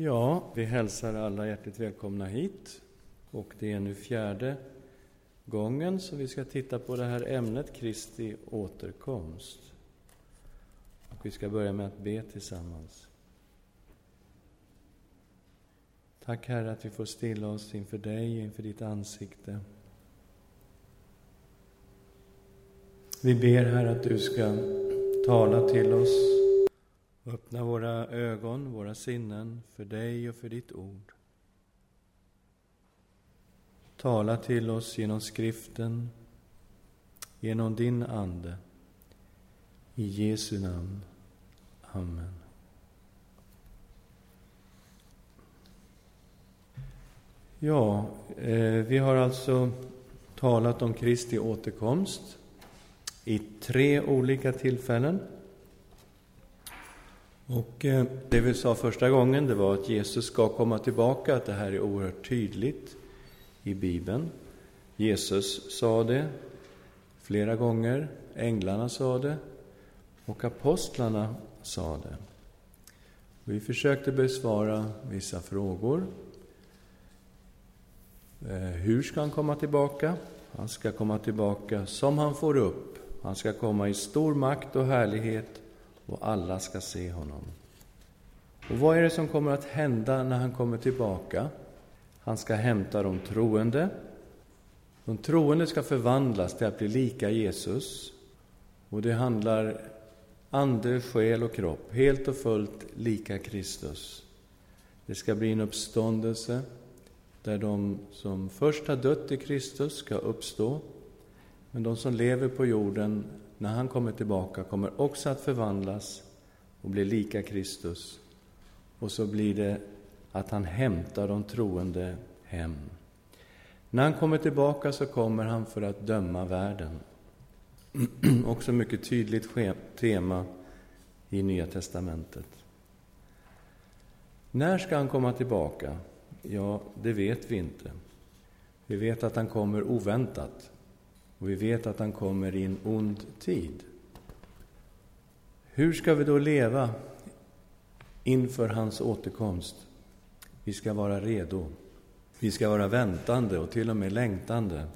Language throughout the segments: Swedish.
Ja, vi hälsar alla hjärtligt välkomna hit. Och det är nu fjärde gången som vi ska titta på det här ämnet, Kristi återkomst. Och vi ska börja med att be tillsammans. Tack Herre att vi får stilla oss inför dig, inför ditt ansikte. Vi ber Herre att du ska tala till oss Öppna våra ögon, våra sinnen för dig och för ditt ord. Tala till oss genom skriften, genom din Ande. I Jesu namn. Amen. Ja, eh, vi har alltså talat om Kristi återkomst i tre olika tillfällen. Och eh, det vi sa första gången, det var att Jesus ska komma tillbaka, att det här är oerhört tydligt i Bibeln. Jesus sa det flera gånger, änglarna sa det och apostlarna sa det. Vi försökte besvara vissa frågor. Eh, hur ska han komma tillbaka? Han ska komma tillbaka som han får upp. Han ska komma i stor makt och härlighet och alla ska se honom. Och vad är det som kommer att hända när han kommer tillbaka? Han ska hämta de troende. De troende ska förvandlas till att bli lika Jesus. Och det handlar ande, själ och kropp, helt och fullt lika Kristus. Det ska bli en uppståndelse där de som först har dött i Kristus ska uppstå. Men de som lever på jorden när han kommer tillbaka kommer också att förvandlas och bli lika Kristus. Och så blir det att han hämtar de troende hem. När han kommer tillbaka så kommer han för att döma världen. Också mycket tydligt tema i Nya testamentet. När ska han komma tillbaka? Ja, det vet vi inte. Vi vet att han kommer oväntat. Och vi vet att han kommer i en ond tid. Hur ska vi då leva inför hans återkomst? Vi ska vara redo. Vi ska vara väntande och till och med längtande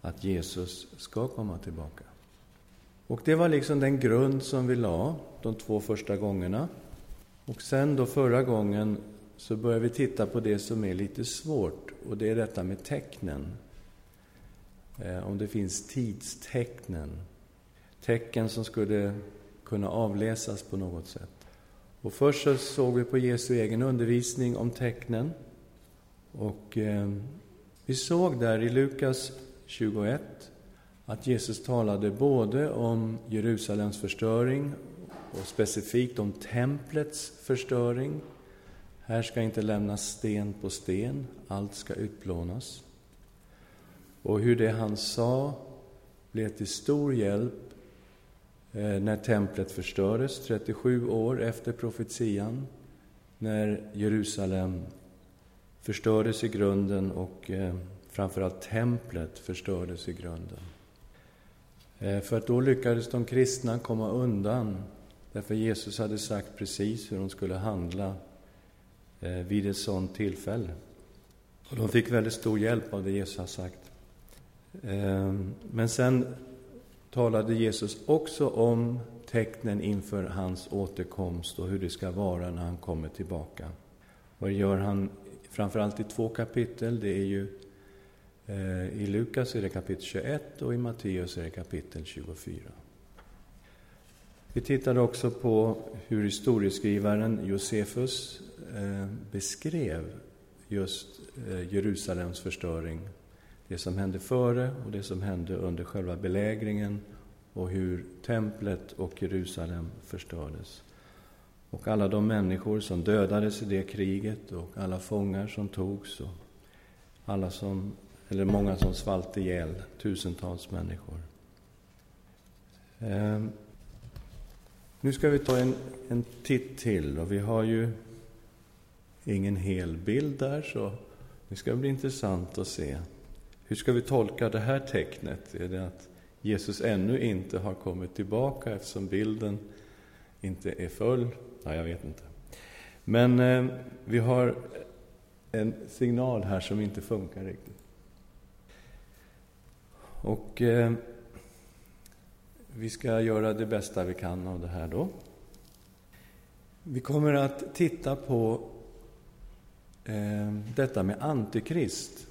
att Jesus ska komma tillbaka. Och det var liksom den grund som vi la de två första gångerna. Och sen då förra gången så börjar vi titta på det som är lite svårt och det är detta med tecknen. Eh, om det finns tidstecknen. Tecken som skulle kunna avläsas på något sätt. Och först så såg vi på Jesu egen undervisning om tecknen. Och eh, vi såg där i Lukas 21 att Jesus talade både om Jerusalems förstöring och specifikt om templets förstöring. Här ska inte lämnas sten på sten, allt ska utplånas och hur det han sa blev till stor hjälp eh, när templet förstördes 37 år efter profetian, när Jerusalem förstördes i grunden och eh, framförallt templet förstördes i grunden. Eh, för att då lyckades de kristna komma undan, därför Jesus hade sagt precis hur de skulle handla vid ett sådant tillfälle. Och de fick väldigt stor hjälp av det Jesus har sagt. Ehm, men sen talade Jesus också om tecknen inför hans återkomst och hur det ska vara när han kommer tillbaka. Och det gör han framförallt i två kapitel. Det är ju eh, I Lukas är det kapitel 21 och i Matteus är det kapitel 24. Vi tittade också på hur historieskrivaren Josefus eh, beskrev just eh, Jerusalems förstöring det som hände före och det som hände under själva belägringen och hur templet och Jerusalem förstördes. Och alla de människor som dödades i det kriget och alla fångar som togs och alla som, eller många som svalt ihjäl, tusentals människor. Ehm. nu ska vi ta en, en titt till och vi har ju ingen hel bild där så det ska bli intressant att se. Hur ska vi tolka det här tecknet? Är det att Jesus ännu inte har kommit tillbaka eftersom bilden inte är full? Ja, jag vet inte. Men eh, vi har en signal här som inte funkar riktigt. Och eh, vi ska göra det bästa vi kan av det här då. Vi kommer att titta på eh, detta med Antikrist.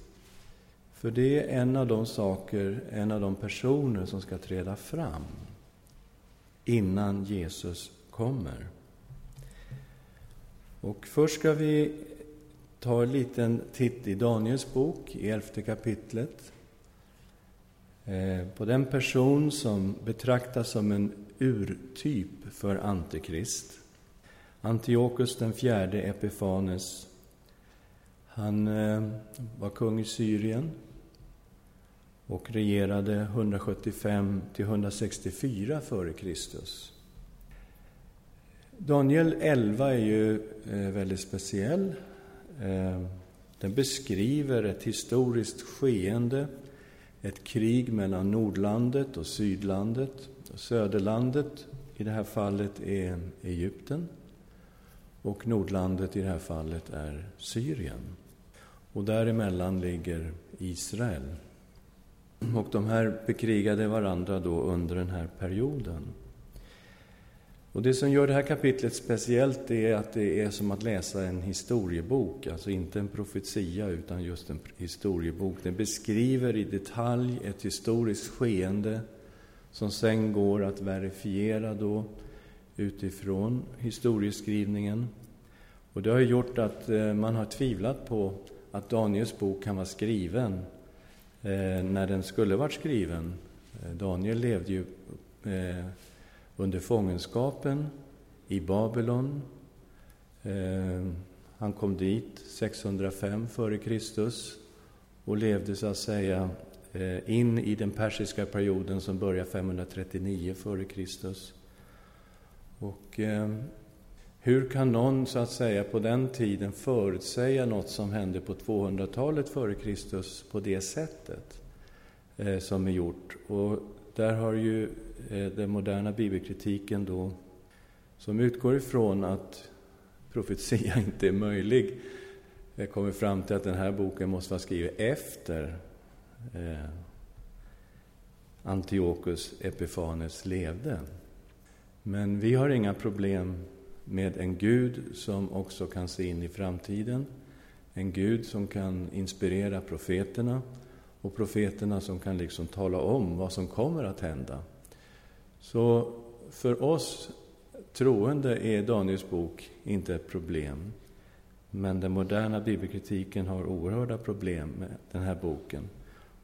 För det är en av de saker, en av de personer som ska träda fram innan Jesus kommer. Och först ska vi ta en liten titt i Daniels bok, i elfte kapitlet. Eh, på den person som betraktas som en urtyp för Antikrist. Antiochus den fjärde Epifanes. Han eh, var kung i Syrien och regerade 175 till 164 f.Kr. Daniel 11 är ju eh, väldigt speciell. Eh, den beskriver ett historiskt skeende, ett krig mellan Nordlandet och Sydlandet. Söderlandet i det här fallet är Egypten och Nordlandet i det här fallet är Syrien. Och däremellan ligger Israel. Och de här bekrigade varandra då under den här perioden. Och det som gör det här kapitlet speciellt är att det är som att läsa en historiebok, alltså inte en profetia utan just en historiebok. Den beskriver i detalj ett historiskt skeende som sen går att verifiera då utifrån historieskrivningen. Och det har gjort att eh, man har tvivlat på att Daniels bok kan vara skriven Eh, när den skulle varit skriven. Eh, Daniel levde ju eh, under fångenskapen i Babylon. Han kom dit 605 f.Kr. och levde så att säga in i den persiska perioden som börjar 539 f.Kr. Och hur kan någon, så att säga, på den tiden förutsäga något som hände på 200-talet före Kristus på det sättet eh, som är gjort? Och där har ju eh, den moderna bibelkritiken då, som utgår ifrån att profetia inte är möjlig, eh, kommer fram till att den här boken måste vara skriven efter eh, Antiochus Epifanes levde. Men vi har inga problem med en Gud som också kan se in i framtiden. En Gud som kan inspirera profeterna och profeterna som kan liksom tala om vad som kommer att hända. Så för oss troende är Daniels bok inte ett problem. Men den moderna bibelkritiken har oerhörda problem med den här boken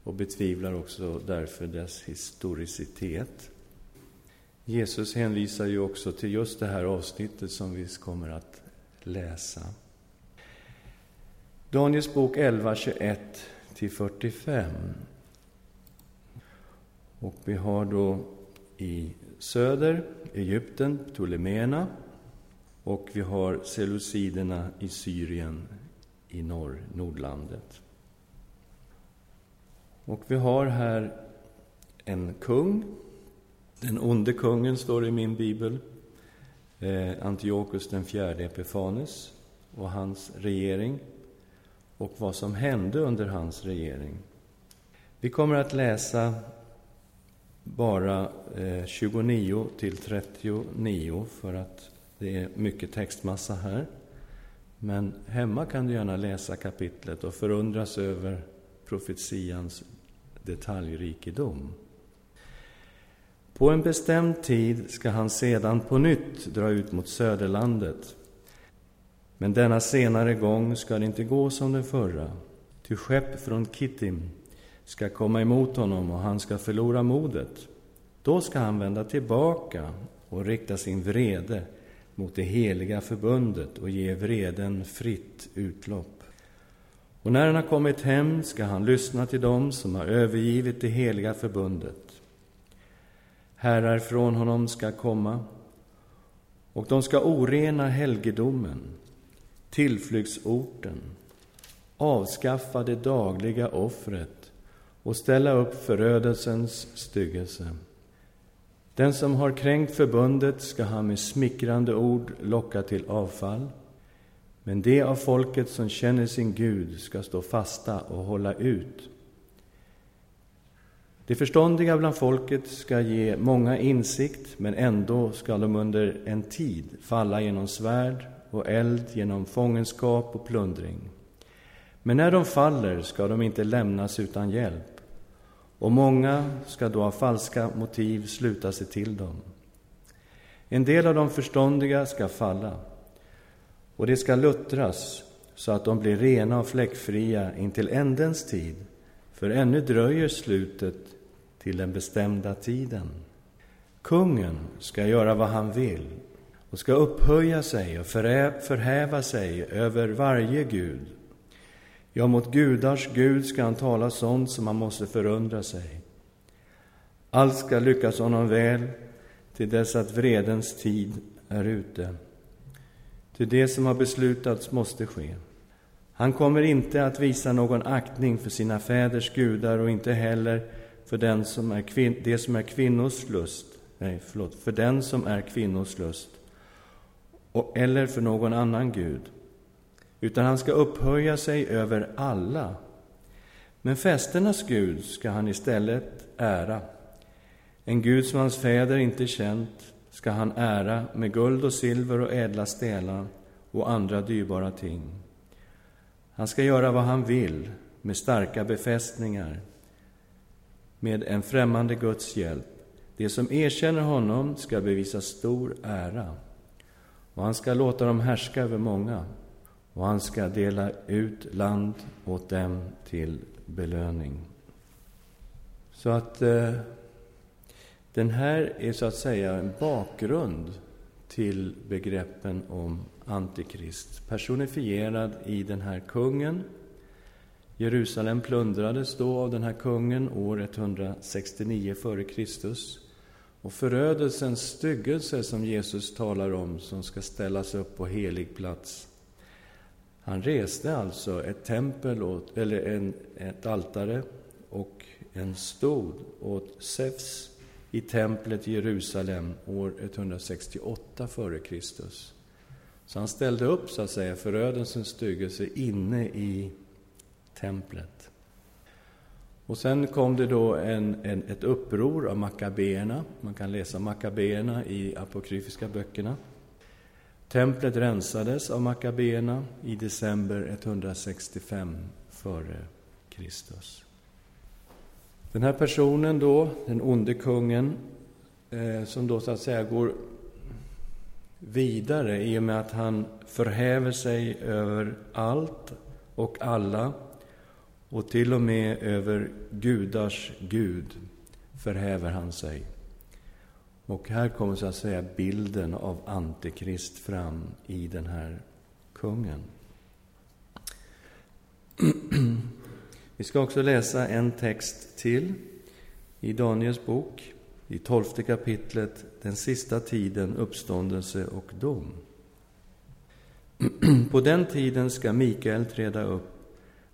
och betvivlar också därför dess historicitet. Jesus hänvisar ju också till just det här avsnittet som vi kommer att läsa. Daniels bok 11, 21 45. Och vi har då i söder Egypten, Ptoleméerna och vi har Seleuciderna i Syrien i norr, Nordlandet. Och vi har här en kung den onde kungen står i min bibel, eh, Antiochus den fjärde Epifanes och hans regering och vad som hände under hans regering. Vi kommer att läsa bara eh, 29 till 39 för att det är mycket textmassa här. Men hemma kan du gärna läsa kapitlet och förundras över profetians detaljrikedom. På en bestämd tid ska han sedan på nytt dra ut mot söderlandet. Men denna senare gång ska det inte gå som den förra, ty skepp från Kittim ska komma emot honom och han ska förlora modet. Då ska han vända tillbaka och rikta sin vrede mot det heliga förbundet och ge vreden fritt utlopp. Och när han har kommit hem ska han lyssna till dem som har övergivit det heliga förbundet herrar från honom ska komma, och de ska orena helgedomen, tillflyktsorten, avskaffa det dagliga offret och ställa upp förödelsens styggelse. Den som har kränkt förbundet ska han med smickrande ord locka till avfall. Men de av folket som känner sin Gud ska stå fasta och hålla ut. De förståndiga bland folket ska ge många insikt, men ändå ska de under en tid falla genom svärd och eld, genom fångenskap och plundring. Men när de faller ska de inte lämnas utan hjälp, och många ska då av falska motiv sluta sig till dem. En del av de förståndiga ska falla, och det ska luttras så att de blir rena och fläckfria intill ändens tid, för ännu dröjer slutet till den bestämda tiden. Kungen ska göra vad han vill och ska upphöja sig och förhäva sig över varje gud. Ja, mot gudars Gud ska han tala sånt som man måste förundra sig. Allt ska lyckas honom väl till dess att vredens tid är ute. Till det som har beslutats måste ske. Han kommer inte att visa någon aktning för sina fäders gudar och inte heller för den som är kvin det som är kvinnors lust, nej, förlåt, för den som är kvinnors lust, och, eller för någon annan gud, utan han ska upphöja sig över alla. Men festernas Gud ska han istället ära. En Gud som hans fäder inte känt ska han ära med guld och silver och ädla stelar och andra dyrbara ting. Han ska göra vad han vill med starka befästningar, med en främmande Guds hjälp. De som erkänner honom ska bevisa stor ära, och han ska låta dem härska över många, och han ska dela ut land åt dem till belöning. Så att eh, den här är så att säga en bakgrund till begreppen om Antikrist, personifierad i den här kungen. Jerusalem plundrades då av den här kungen år 169 f.Kr. Och förödelsens styggelse som Jesus talar om, som ska ställas upp på helig plats. Han reste alltså ett tempel, åt, eller en, ett altare och en stod åt Zeus i templet i Jerusalem år 168 f.Kr. Så han ställde upp så att säga förödelsens styggelse inne i templet. Och sen kom det då en, en, ett uppror av makabeerna. Man kan läsa makabeerna i apokryfiska böckerna. Templet rensades av makabeerna i december 165 före Kristus. Den här personen då, den onde kungen, eh, som då så att säga går vidare i och med att han förhäver sig över allt och alla och till och med över gudars Gud förhäver han sig. Och här kommer så att säga bilden av Antikrist fram i den här kungen. Vi ska också läsa en text till i Daniels bok, i tolfte kapitlet, den sista tiden, uppståndelse och dom. På den tiden ska Mikael träda upp,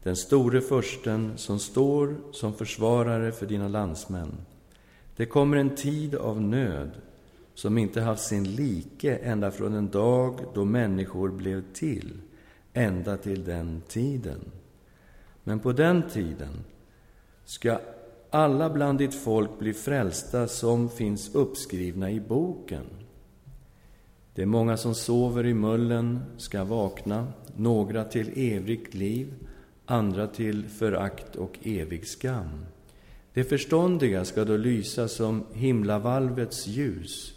den store försten som står som försvarare för dina landsmän. Det kommer en tid av nöd som inte haft sin like ända från den dag då människor blev till, ända till den tiden. Men på den tiden ska alla bland ditt folk bli frälsta som finns uppskrivna i boken. Det är många som sover i mullen ska vakna, några till evigt liv, andra till förakt och evig skam. Det förståndiga ska då lysa som himlavalvets ljus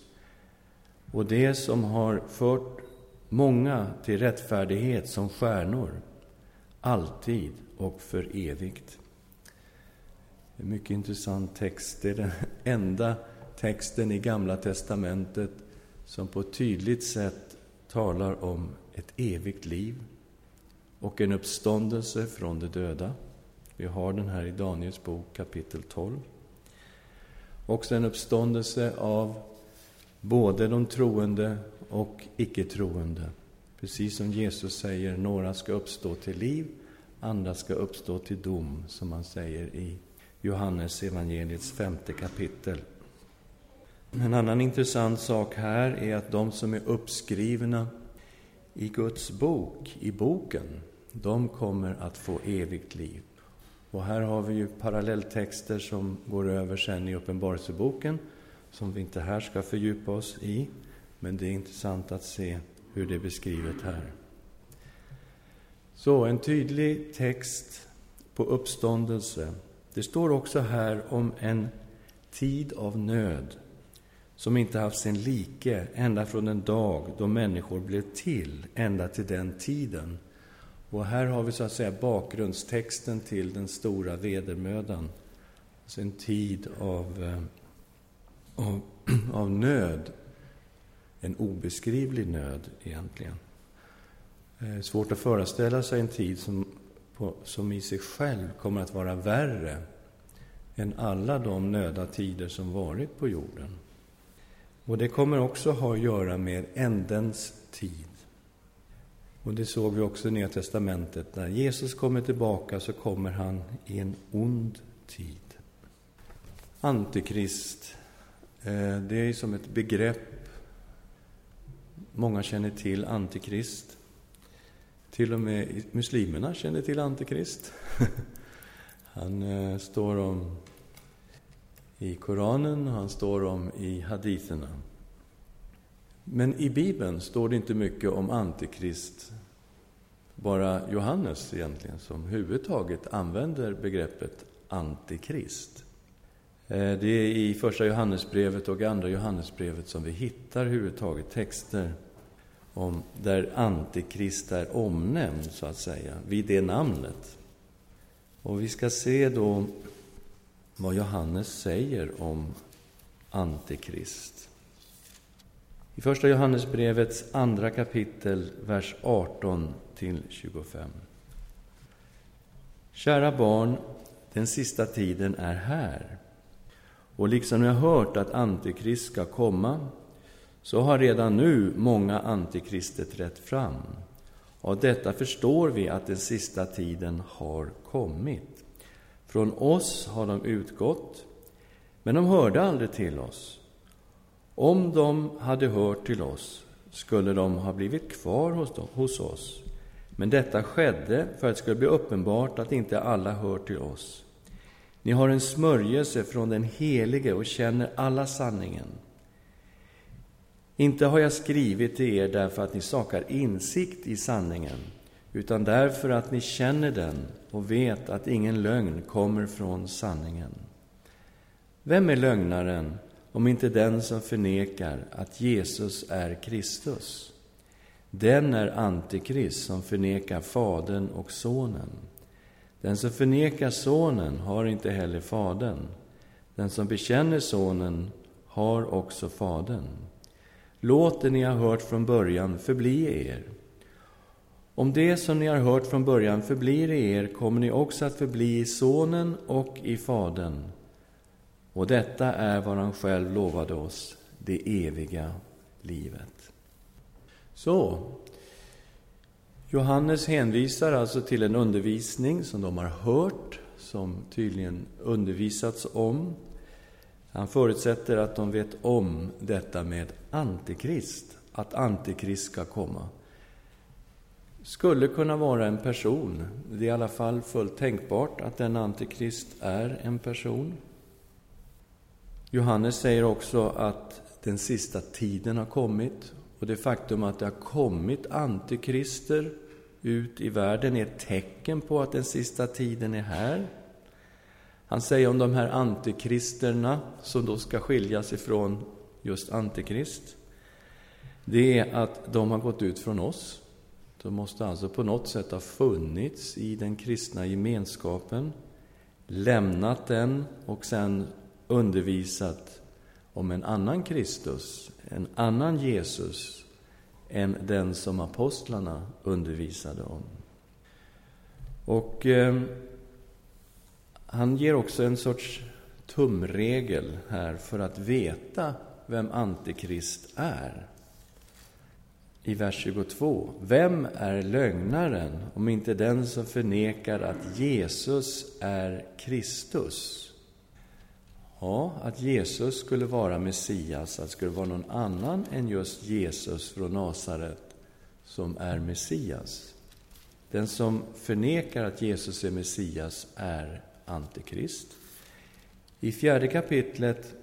och det som har fört många till rättfärdighet som stjärnor, alltid och för evigt. En mycket intressant text. Det är den enda texten i Gamla testamentet som på ett tydligt sätt talar om ett evigt liv och en uppståndelse från de döda. Vi har den här i Daniels bok kapitel 12. Också en uppståndelse av både de troende och icke-troende. Precis som Jesus säger, några ska uppstå till liv, andra ska uppstå till dom, som han säger i Johannes evangeliets femte kapitel. En annan intressant sak här är att de som är uppskrivna i Guds bok, i boken, de kommer att få evigt liv. Och här har vi ju parallelltexter som går över sen i Uppenbarelseboken, som vi inte här ska fördjupa oss i. Men det är intressant att se hur det är beskrivet här. Så en tydlig text på uppståndelse. Det står också här om en tid av nöd som inte haft sin like ända från den dag då människor blev till, ända till den tiden. Och här har vi så att säga bakgrundstexten till den stora vedermödan. Alltså en tid av, eh, av, av nöd, en obeskrivlig nöd egentligen. Eh, svårt att föreställa sig en tid som, på, som i sig själv kommer att vara värre än alla de nöda tider som varit på jorden. Och det kommer också ha att göra med ändens tid. Och det såg vi också i Nya testamentet. När Jesus kommer tillbaka så kommer han i en ond tid. Antikrist, eh, det är som ett begrepp. Många känner till Antikrist. Till och med muslimerna känner till Antikrist. Han eh, står om i Koranen och han står om i Haditherna. Men i Bibeln står det inte mycket om Antikrist. Bara Johannes egentligen som huvudtaget använder begreppet Antikrist. Eh, det är i Första Johannesbrevet och Andra Johannesbrevet som vi hittar huvudtaget texter om där Antikrist är omnämnd, så att säga, vid det namnet. Och vi ska se då vad Johannes säger om Antikrist. I Första Johannesbrevets andra kapitel, vers 18 till 25. Kära barn, den sista tiden är här. Och liksom ni har hört att Antikrist ska komma, så har redan nu många antikrister trätt fram. Av detta förstår vi att den sista tiden har kommit. Från oss har de utgått, men de hörde aldrig till oss. Om de hade hört till oss skulle de ha blivit kvar hos oss. Men detta skedde för att det skulle bli uppenbart att inte alla hör till oss. Ni har en smörjelse från den Helige och känner alla sanningen. Inte har jag skrivit till er därför att ni sakar insikt i sanningen, utan därför att ni känner den och vet att ingen lögn kommer från sanningen. Vem är lögnaren om inte den som förnekar att Jesus är Kristus? Den är Antikrist som förnekar Fadern och Sonen. Den som förnekar Sonen har inte heller Fadern. Den som bekänner Sonen har också Fadern. Låt det ni har hört från början förbli er. Om det som ni har hört från början förblir i er kommer ni också att förbli i Sonen och i Fadern. Och detta är vad han själv lovade oss, det eviga livet. Så, Johannes hänvisar alltså till en undervisning som de har hört, som tydligen undervisats om. Han förutsätter att de vet om detta med Antikrist, att Antikrist ska komma. Skulle kunna vara en person. Det är i alla fall fullt tänkbart att en Antikrist är en person. Johannes säger också att den sista tiden har kommit och det faktum att det har kommit antikrister ut i världen är ett tecken på att den sista tiden är här. Han säger om de här antikristerna som då ska skiljas ifrån just antikrist, det är att de har gått ut från oss. De måste alltså på något sätt ha funnits i den kristna gemenskapen, lämnat den och sen undervisat om en annan Kristus, en annan Jesus än den som apostlarna undervisade om. Och eh, han ger också en sorts tumregel här för att veta vem Antikrist är. I vers 22. Vem är lögnaren om inte den som förnekar att Jesus är Kristus? Ja, att Jesus skulle vara Messias, att det skulle vara någon annan än just Jesus från Nasaret som är Messias. Den som förnekar att Jesus är Messias är Antikrist. I fjärde kapitlet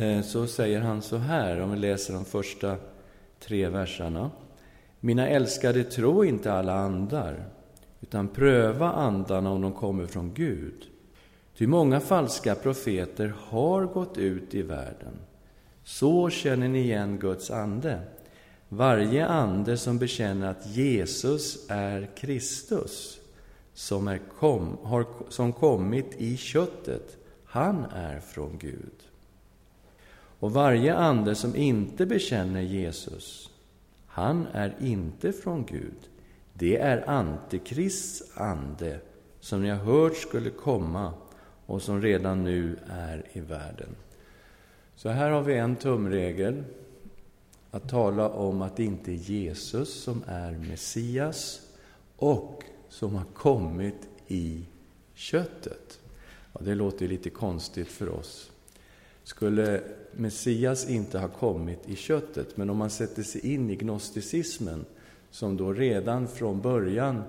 eh, så säger han så här, om vi läser de första tre verserna. Mina älskade, tro inte alla andar, utan pröva andarna om de kommer från Gud. Ty många falska profeter har gått ut i världen. Så känner ni igen Guds ande. Varje ande som bekänner att Jesus är Kristus, som, är kom, har, som kommit i köttet, han är från Gud. Och varje ande som inte bekänner Jesus, han är inte från Gud. Det är Antikrists ande, som ni har hört skulle komma och som redan nu är i världen. Så här har vi en tumregel, att tala om att det inte är Jesus som är Messias och som har kommit i köttet. Ja, det låter lite konstigt för oss. Skulle Messias inte ha kommit i köttet, men om man sätter sig in i gnosticismen, som då redan från början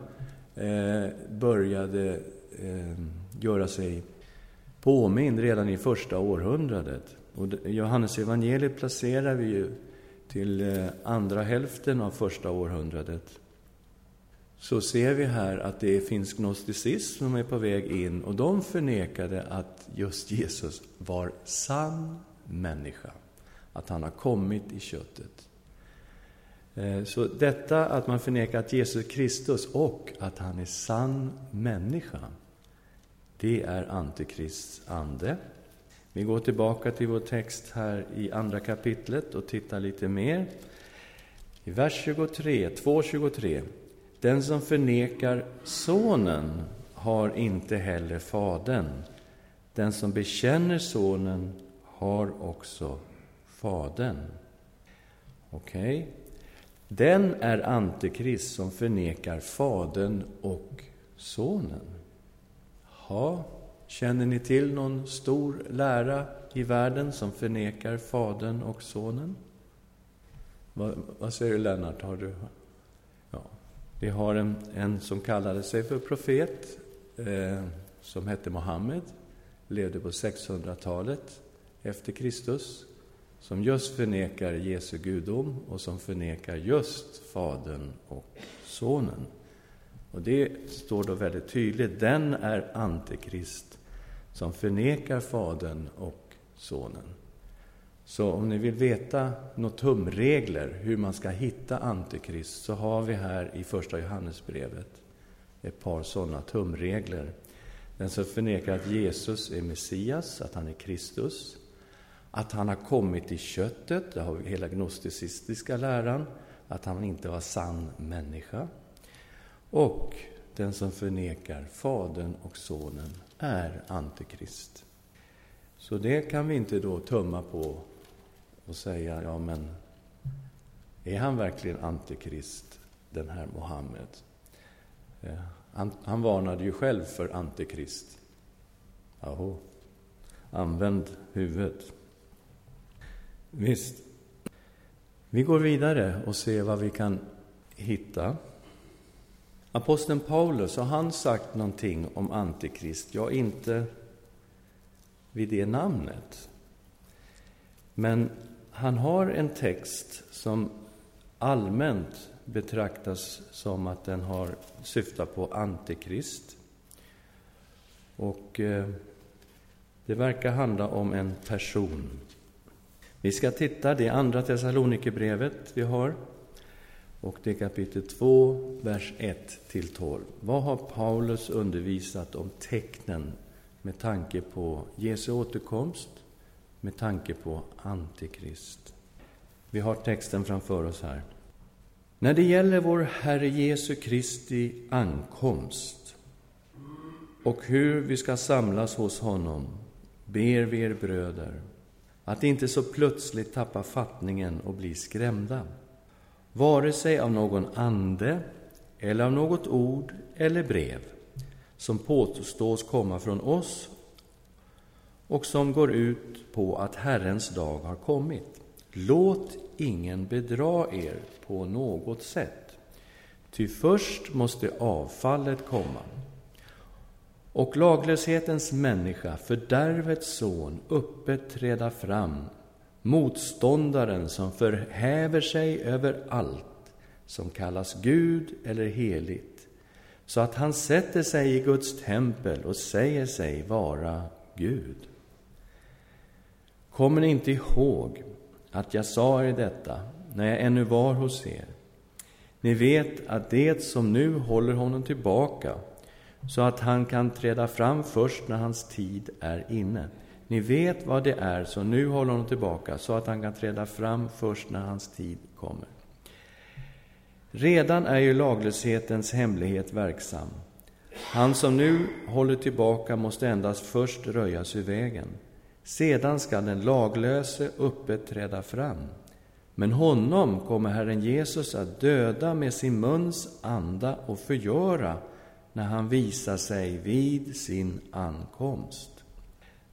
eh, började eh, göra sig påmind redan i första århundradet. Och Johannes evangeliet placerar vi ju till eh, andra hälften av första århundradet. Så ser vi här att det finns gnosticism som är på väg in och de förnekade att just Jesus var sann människa, att han har kommit i köttet. Eh, så detta att man förnekar att Jesus Kristus och att han är sann människa, det är Antikrists ande. Vi går tillbaka till vår text här i andra kapitlet och tittar lite mer. I vers 23, 2.23. Den som förnekar Sonen har inte heller Fadern. Den som bekänner Sonen har också Fadern. Okej? Okay. Den är Antikrist som förnekar Fadern och Sonen. Jaha, känner ni till någon stor lära i världen som förnekar Fadern och Sonen? Vad, vad säger du, Lennart? Har du... Ja. Vi har en, en som kallade sig för profet, eh, som hette Mohammed, levde på 600-talet efter Kristus, som just förnekar Jesu gudom och som förnekar just Fadern och Sonen. Och det står då väldigt tydligt, den är Antikrist som förnekar Fadern och Sonen. Så om ni vill veta några tumregler hur man ska hitta Antikrist så har vi här i Första Johannesbrevet ett par sådana tumregler. Den som förnekar att Jesus är Messias, att han är Kristus, att han har kommit i köttet, det har vi hela gnosticistiska läran, att han inte var sann människa. Och den som förnekar Fadern och Sonen är Antikrist. Så det kan vi inte då tumma på och säga, ja men, är han verkligen Antikrist, den här Mohammed? Eh, han, han varnade ju själv för Antikrist. Jaha, använd huvudet. Visst. Vi går vidare och ser vad vi kan hitta. Aposteln Paulus, har han sagt någonting om Antikrist? Ja, inte vid det namnet. Men han har en text som allmänt betraktas som att den har syftar på Antikrist. Och eh, det verkar handla om en person. Vi ska titta, det är Andra Thessalonikerbrevet vi har. Och det är kapitel 2, vers 1 till 12. Vad har Paulus undervisat om tecknen med tanke på Jesu återkomst, med tanke på Antikrist? Vi har texten framför oss här. När det gäller vår Herre Jesu Kristi ankomst och hur vi ska samlas hos honom ber vi er bröder att inte så plötsligt tappa fattningen och bli skrämda vare sig av någon ande eller av något ord eller brev som påstås komma från oss och som går ut på att Herrens dag har kommit. Låt ingen bedra er på något sätt. Ty först måste avfallet komma. Och laglöshetens människa, fördärvets son, öppet träda fram, motståndaren som förhäver sig över allt som kallas Gud eller heligt, så att han sätter sig i Guds tempel och säger sig vara Gud. Kommer ni inte ihåg att jag sa er detta när jag ännu var hos er? Ni vet att det som nu håller honom tillbaka så att han kan träda fram först när hans tid är inne. Ni vet vad det är så nu håller honom tillbaka så att han kan träda fram först när hans tid kommer. Redan är ju laglöshetens hemlighet verksam. Han som nu håller tillbaka måste endast först röjas ur vägen. Sedan skall den laglöse öppet träda fram. Men honom kommer Herren Jesus att döda med sin muns anda och förgöra när han visar sig vid sin ankomst.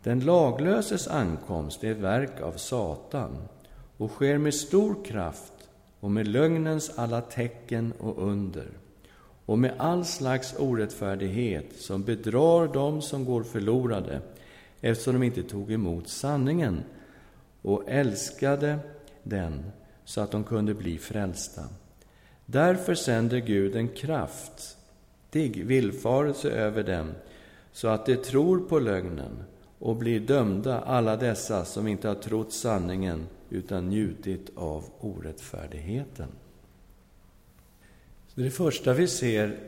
Den laglöses ankomst är ett verk av Satan och sker med stor kraft och med lögnens alla tecken och under och med all slags orättfärdighet som bedrar dem som går förlorade eftersom de inte tog emot sanningen och älskade den så att de kunde bli frälsta. Därför sänder Gud en kraftig villfarelse över dem så att de tror på lögnen och blir dömda, alla dessa som inte har trott sanningen utan njutit av orättfärdigheten. Så det första vi ser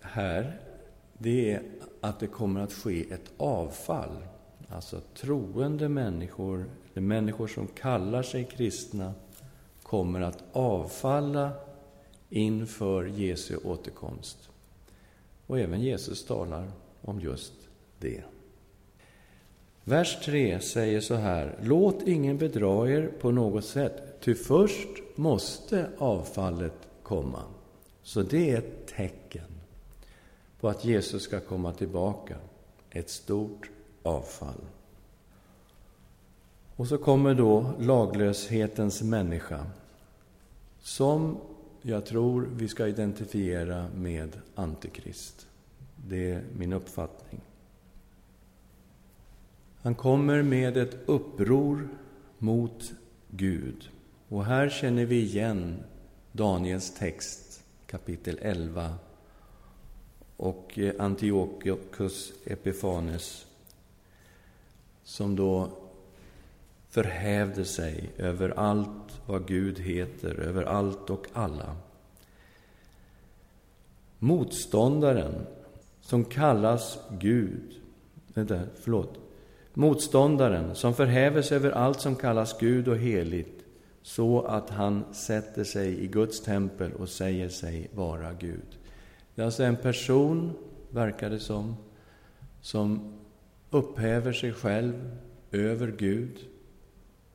här, det är att det kommer att ske ett avfall. Alltså troende människor, eller människor som kallar sig kristna, kommer att avfalla inför Jesu återkomst. Och även Jesus talar om just det. Vers 3 säger så här. Låt ingen bedra er på något sätt, ty först måste avfallet komma. Så det är ett tecken på att Jesus ska komma tillbaka. Ett stort avfall. Och så kommer då laglöshetens människa som jag tror vi ska identifiera med Antikrist. Det är min uppfattning. Han kommer med ett uppror mot Gud. Och här känner vi igen Daniels text, kapitel 11 och eh, Antiochus Epifanes som då förhävde sig över allt vad Gud heter, över allt och alla. Motståndaren, som kallas Gud, vänta, förlåt, motståndaren som förhäver sig över allt som kallas Gud och heligt så att han sätter sig i Guds tempel och säger sig vara Gud. Det är alltså en person, verkar det som, som upphäver sig själv över Gud,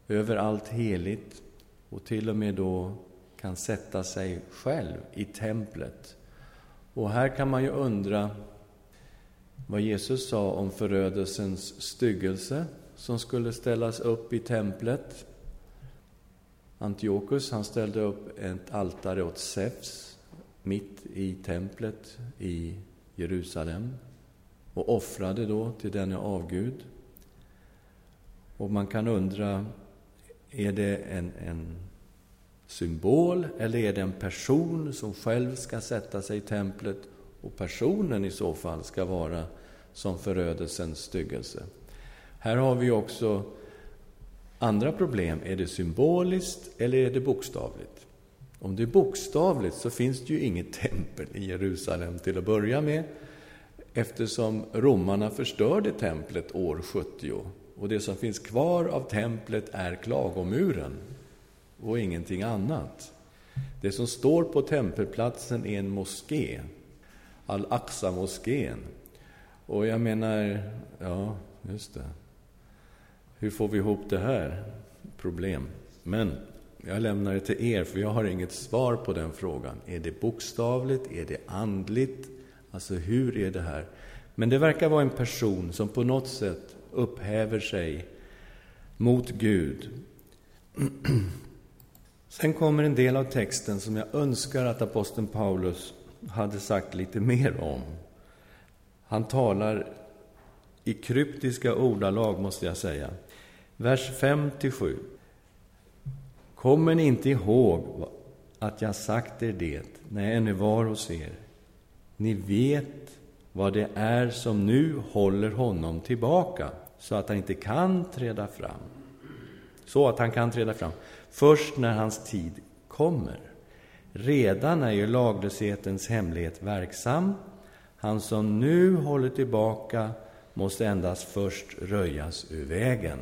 över allt heligt och till och med då kan sätta sig själv i templet. Och här kan man ju undra vad Jesus sa om förödelsens styggelse som skulle ställas upp i templet. Antiochus han ställde upp ett altare åt Zeus mitt i templet i Jerusalem och offrade då till denne avgud. Och man kan undra, är det en, en symbol eller är det en person som själv ska sätta sig i templet och personen i så fall ska vara som förödelsens styggelse. Här har vi också andra problem. Är det symboliskt eller är det bokstavligt? Om det är bokstavligt så finns det ju inget tempel i Jerusalem till att börja med eftersom romarna förstörde templet år 70 och det som finns kvar av templet är klagomuren och ingenting annat. Det som står på tempelplatsen är en moské Al-Aqsa-moskén. Och jag menar, ja, just det. Hur får vi ihop det här? Problem. Men jag lämnar det till er, för jag har inget svar på den frågan. Är det bokstavligt? Är det andligt? Alltså, hur är det här? Men det verkar vara en person som på något sätt upphäver sig mot Gud. Sen kommer en del av texten som jag önskar att aposteln Paulus hade sagt lite mer om. Han talar i kryptiska ordalag, måste jag säga. Vers 5-7. Kommer ni inte ihåg att jag sagt er det när jag ännu var hos er? Ni vet vad det är som nu håller honom tillbaka, så att han inte kan träda fram. Så att han kan träda fram först när hans tid kommer. Redan är ju laglöshetens hemlighet verksam. Han som nu håller tillbaka måste endast först röjas ur vägen.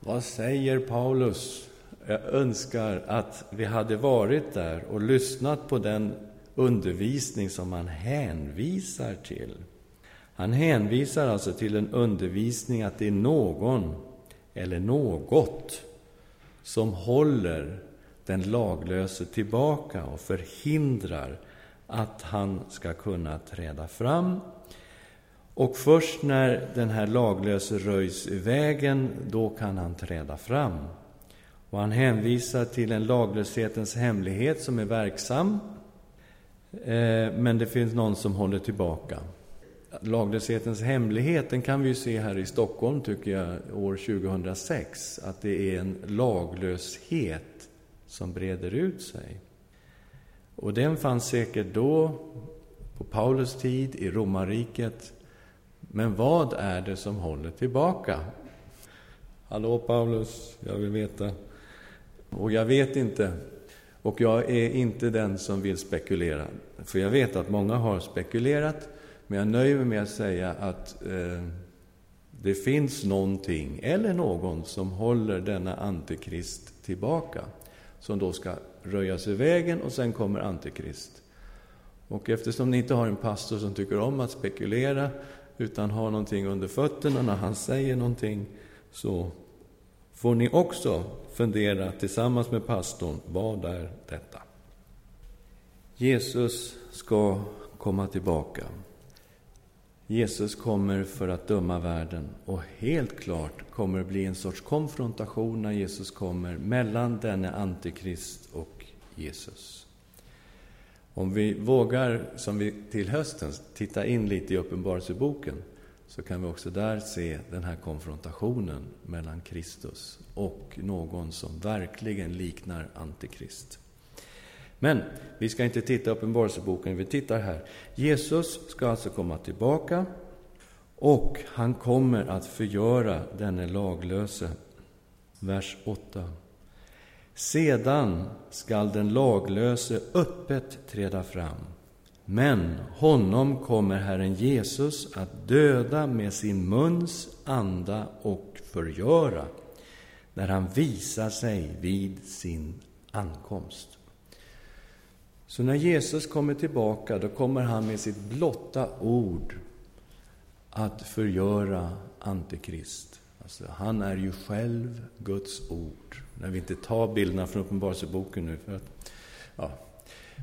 Vad säger Paulus? Jag önskar att vi hade varit där och lyssnat på den undervisning som han hänvisar till. Han hänvisar alltså till en undervisning att det är någon eller något som håller den laglöse tillbaka och förhindrar att han ska kunna träda fram. Och först när den här laglöse röjs i vägen, då kan han träda fram. Och han hänvisar till en laglöshetens hemlighet som är verksam, eh, men det finns någon som håller tillbaka. Laglöshetens hemlighet, den kan vi ju se här i Stockholm, tycker jag, år 2006, att det är en laglöshet som breder ut sig. Och den fanns säkert då, på Paulus tid, i romarriket. Men vad är det som håller tillbaka? Hallå Paulus, jag vill veta. Och jag vet inte. Och jag är inte den som vill spekulera. För jag vet att många har spekulerat. Men jag nöjer mig med att säga att eh, det finns någonting, eller någon, som håller denna antikrist tillbaka. Som då ska röjas i vägen och sen kommer antikrist. Och eftersom ni inte har en pastor som tycker om att spekulera, utan har någonting under fötterna när han säger någonting, så får ni också fundera tillsammans med pastorn, vad är detta? Jesus ska komma tillbaka. Jesus kommer för att döma världen och helt klart kommer det bli en sorts konfrontation när Jesus kommer mellan denne antikrist och Jesus. Om vi vågar, som vi till hösten, titta in lite i Uppenbarelseboken så kan vi också där se den här konfrontationen mellan Kristus och någon som verkligen liknar Antikrist. Men vi ska inte titta Uppenbarelseboken, vi tittar här. Jesus ska alltså komma tillbaka och han kommer att förgöra denne laglöse. Vers 8. Sedan skall den laglöse öppet träda fram. Men honom kommer Herren Jesus att döda med sin muns anda och förgöra när han visar sig vid sin ankomst. Så när Jesus kommer tillbaka, då kommer han med sitt blotta ord att förgöra Antikrist. Alltså, han är ju själv Guds ord. När vi inte tar bilderna från Uppenbarelseboken nu. För att, ja.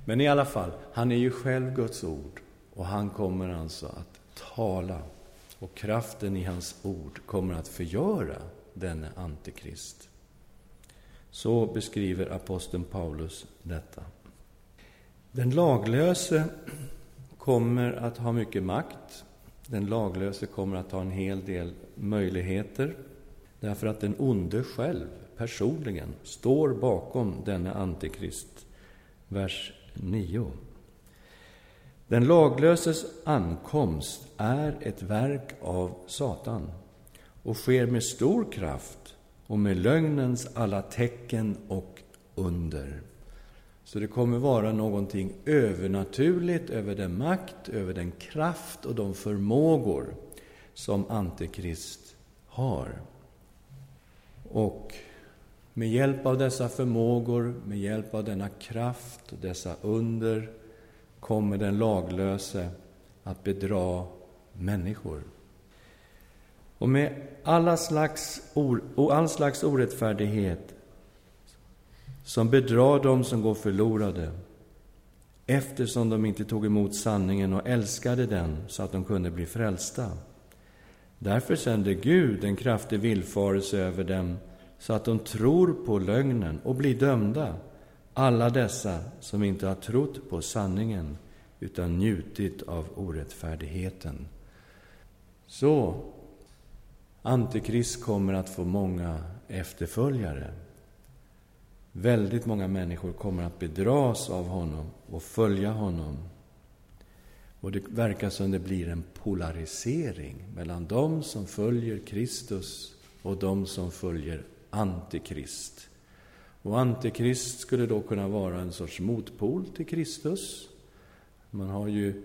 Men i alla fall, han är ju själv Guds ord. Och han kommer alltså att tala. Och kraften i hans ord kommer att förgöra denne Antikrist. Så beskriver aposteln Paulus detta. Den laglöse kommer att ha mycket makt. Den laglöse kommer att ha en hel del möjligheter därför att den onde själv, personligen, står bakom denne antikrist. Vers 9. Den laglöses ankomst är ett verk av Satan och sker med stor kraft och med lögnens alla tecken och under. Så det kommer vara någonting övernaturligt över den makt, över den kraft och de förmågor som Antikrist har. Och med hjälp av dessa förmågor, med hjälp av denna kraft och dessa under kommer den laglöse att bedra människor. Och med alla slags, all slags orättfärdighet som bedrar dem som går förlorade eftersom de inte tog emot sanningen och älskade den så att de kunde bli frälsta. Därför sände Gud en kraftig villfarelse över dem så att de tror på lögnen och blir dömda, alla dessa som inte har trott på sanningen utan njutit av orättfärdigheten. Så Antikrist kommer att få många efterföljare. Väldigt många människor kommer att bedras av honom och följa honom. Och det verkar som det blir en polarisering mellan de som följer Kristus och de som följer Antikrist. Och Antikrist skulle då kunna vara en sorts motpol till Kristus. Man har ju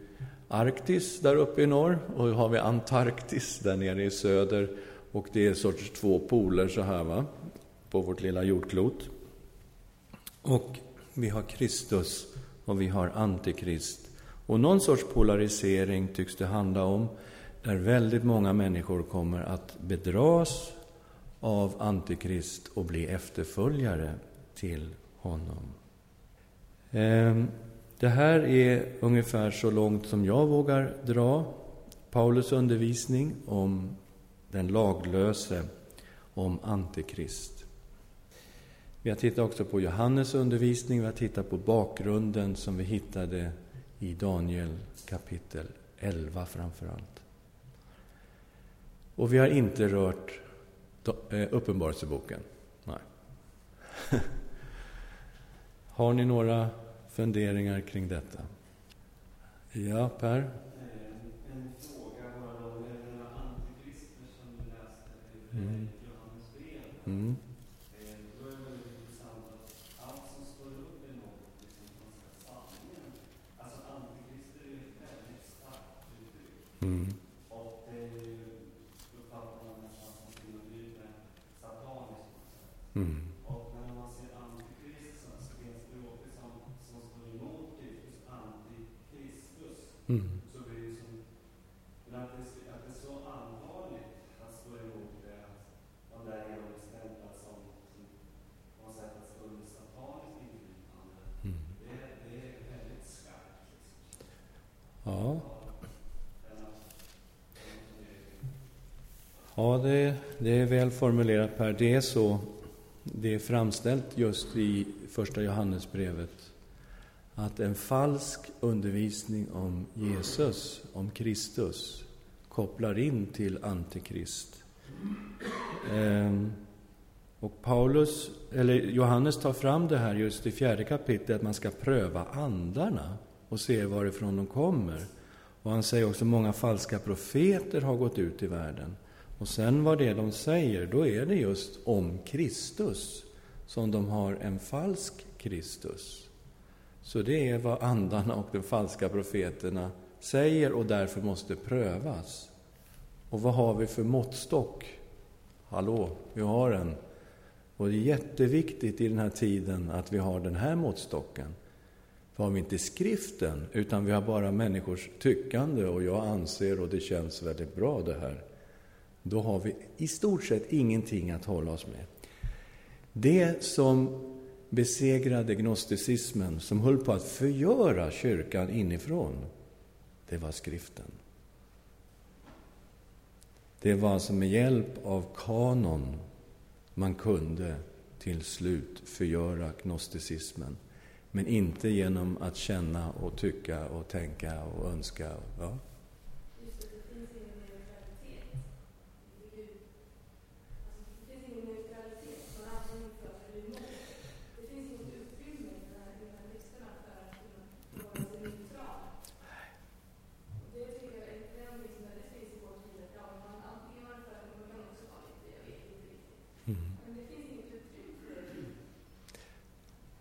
Arktis där uppe i norr och har vi Antarktis där nere i söder. Och det är sorts två poler så här va, på vårt lilla jordklot. Och vi har Kristus och vi har Antikrist. Och någon sorts polarisering tycks det handla om, där väldigt många människor kommer att bedras av Antikrist och bli efterföljare till honom. Ehm, det här är ungefär så långt som jag vågar dra Paulus undervisning om den laglöse, om Antikrist. Vi har tittat också på Johannes undervisning, vi har tittat på bakgrunden som vi hittade i Daniel kapitel 11 framför allt. Och vi har inte rört eh, Uppenbarelseboken. Nej. Har ni några funderingar kring detta? Ja, Per? En Mm. Ja, det, det är väl formulerat Per. Det är så det är framställt just i Första Johannesbrevet att en falsk undervisning om Jesus, om Kristus, kopplar in till Antikrist. Ehm, och Paulus, eller Johannes tar fram det här just i fjärde kapitlet, att man ska pröva andarna och se varifrån de kommer. Och han säger också att många falska profeter har gått ut i världen. Och sen vad det är de säger, då är det just om Kristus som de har en falsk Kristus. Så det är vad andarna och de falska profeterna säger och därför måste prövas. Och vad har vi för måttstock? Hallå, vi har en. Och det är jätteviktigt i den här tiden att vi har den här måttstocken. För har vi inte skriften, utan vi har bara människors tyckande och jag anser och det känns väldigt bra det här, då har vi i stort sett ingenting att hålla oss med. Det som besegrade gnosticismen som höll på att förgöra kyrkan inifrån, det var skriften. Det var alltså med hjälp av kanon man kunde till slut förgöra gnosticismen. Men inte genom att känna och tycka och tänka och önska. Ja.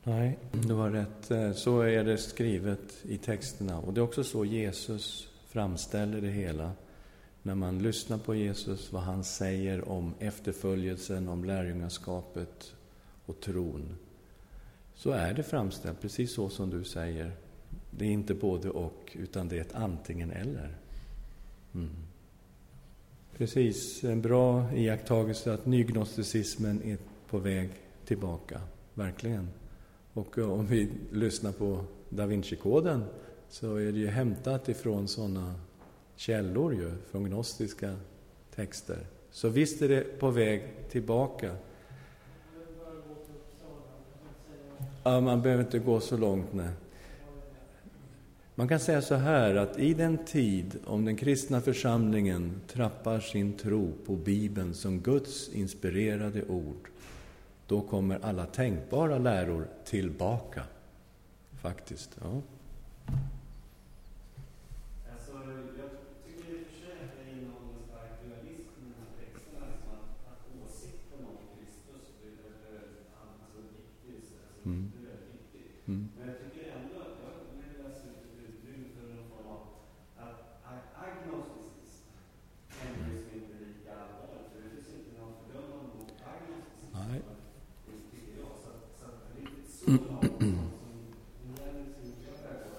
Nej, du har rätt. Eh, så är det skrivet i texterna. Och det är också så Jesus framställer det hela. När man lyssnar på Jesus, vad han säger om efterföljelsen, om lärjungaskapet och tron. Så är det framställt precis så som du säger. Det är inte både och, utan det är ett antingen eller. Mm. Precis, en bra iakttagelse att nygnosticismen är på väg tillbaka. Verkligen. Och eh, om vi lyssnar på Da Vinci-koden så är det ju hämtat ifrån sådana källor ju, från gnostiska texter. Så visst är det på väg tillbaka. Ja, man behöver inte gå så långt, nej. Man kan säga så här att i den tid om den kristna församlingen trappar sin tro på Bibeln som Guds inspirerade ord då kommer alla tänkbara läror tillbaka. Faktiskt. Ja. Alltså, jag tycker i och för sig att det innehåller en stark dualism i de här texterna. Liksom att, att åsikten om Kristus blir väldigt alltså, viktig. Alltså, Mm. Det är väldigt viktigt. Mm. Men jag tycker ändå att jag vill läsa ut ett utrymme för någon form av att ag- agnosticism ändå är liksom inte lika allvarligt. För det finns inte någon fördömande mot agnosticism. Nej. Det tycker jag. Så, att- så att det är inte så långt som den liksom jag börjar gå.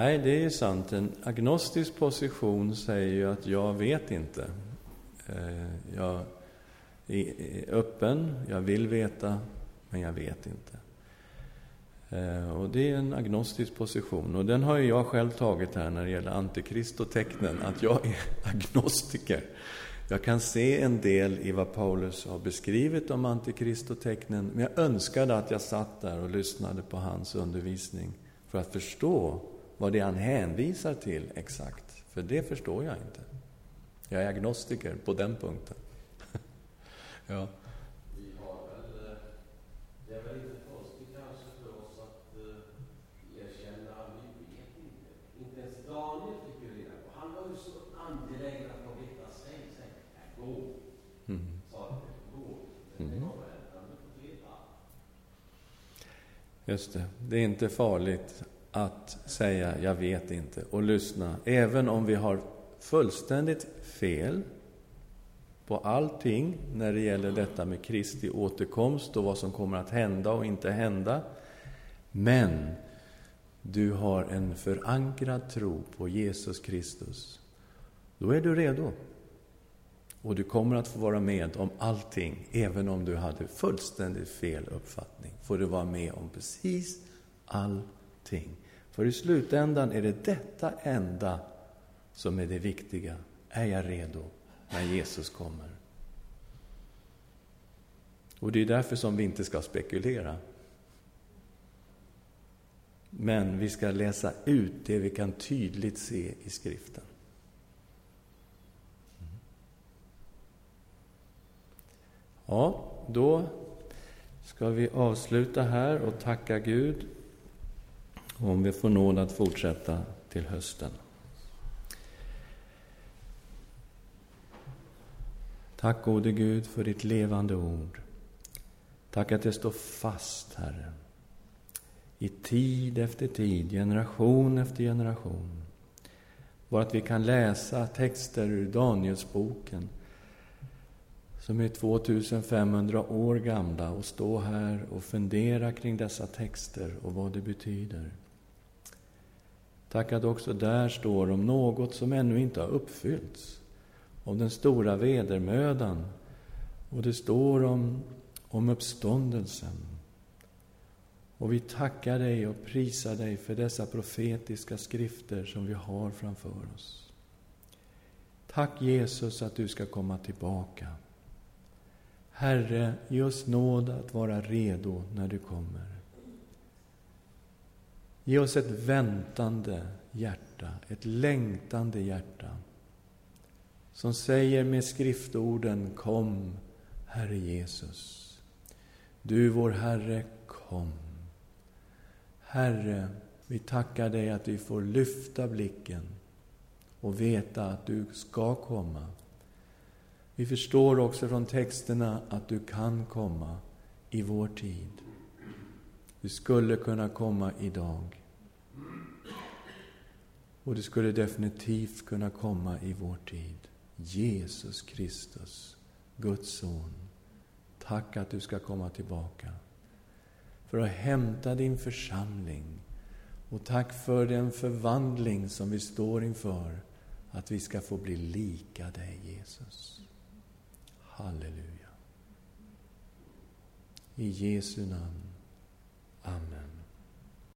Nej, det är sant. En agnostisk position säger ju att jag vet inte. Eh, jag är öppen, jag vill veta, men jag vet inte. Eh, och det är en agnostisk position. Och den har ju jag själv tagit här när det gäller antikristotecknen, att jag är agnostiker. Jag kan se en del i vad Paulus har beskrivit om antikristotecknen, men jag önskade att jag satt där och lyssnade på hans undervisning för att förstå vad det är han hänvisar till exakt. För det förstår jag inte. Jag är agnostiker på den punkten. ja. Vi har väl, det är väl inte konstigt kanske för oss att erkänna att vi vet inte. Inte ens Daniel fick ju reda på. Han var ju så angelägen att få veta. Säg, säg. Nej, gå, Mm. sa han. Gå. Men det Mm. var väl, han hade fått veta. Just det. Det är inte farligt att säga ”jag vet inte” och lyssna, även om vi har fullständigt fel på allting när det gäller detta med Kristi återkomst och vad som kommer att hända och inte hända. Men du har en förankrad tro på Jesus Kristus. Då är du redo. Och du kommer att få vara med om allting, även om du hade fullständigt fel uppfattning. Får du vara med om precis allting. För i slutändan är det detta enda som är det viktiga. Är jag redo när Jesus kommer? Och det är därför som vi inte ska spekulera. Men vi ska läsa ut det vi kan tydligt se i skriften. Ja, då ska vi avsluta här och tacka Gud om vi får nåd att fortsätta till hösten. Tack gode Gud för ditt levande ord. Tack att det står fast, Herre. I tid efter tid, generation efter generation. Bara att vi kan läsa texter ur Danielsboken som är 2500 år gamla och stå här och fundera kring dessa texter och vad det betyder. Tack att också där står om något som ännu inte har uppfyllts. Om den stora vedermödan. Och det står om, om uppståndelsen. Och vi tackar dig och prisar dig för dessa profetiska skrifter som vi har framför oss. Tack Jesus att du ska komma tillbaka. Herre, ge oss nåd att vara redo när du kommer. Ge oss ett väntande hjärta, ett längtande hjärta som säger med skriftorden Kom, Herre Jesus. Du, vår Herre, kom. Herre, vi tackar dig att vi får lyfta blicken och veta att du ska komma. Vi förstår också från texterna att du kan komma i vår tid. Du skulle kunna komma idag. Och du skulle definitivt kunna komma i vår tid. Jesus Kristus, Guds son. Tack att du ska komma tillbaka för att hämta din församling. Och tack för den förvandling som vi står inför, att vi ska få bli lika dig, Jesus. Halleluja. I Jesu namn. Amen.